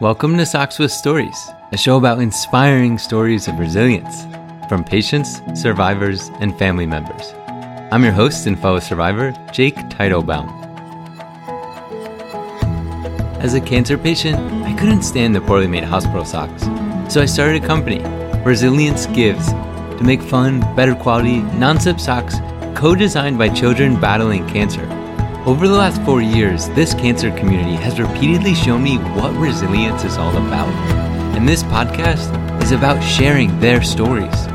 Welcome to Socks with Stories, a show about inspiring stories of resilience from patients, survivors, and family members. I'm your host and fellow survivor, Jake Teitelbaum. As a cancer patient, I couldn't stand the poorly made hospital socks, so I started a company, Resilience Gives, to make fun, better quality, non-slip socks co-designed by children battling cancer. Over the last four years, this cancer community has repeatedly shown me what resilience is all about. And this podcast is about sharing their stories.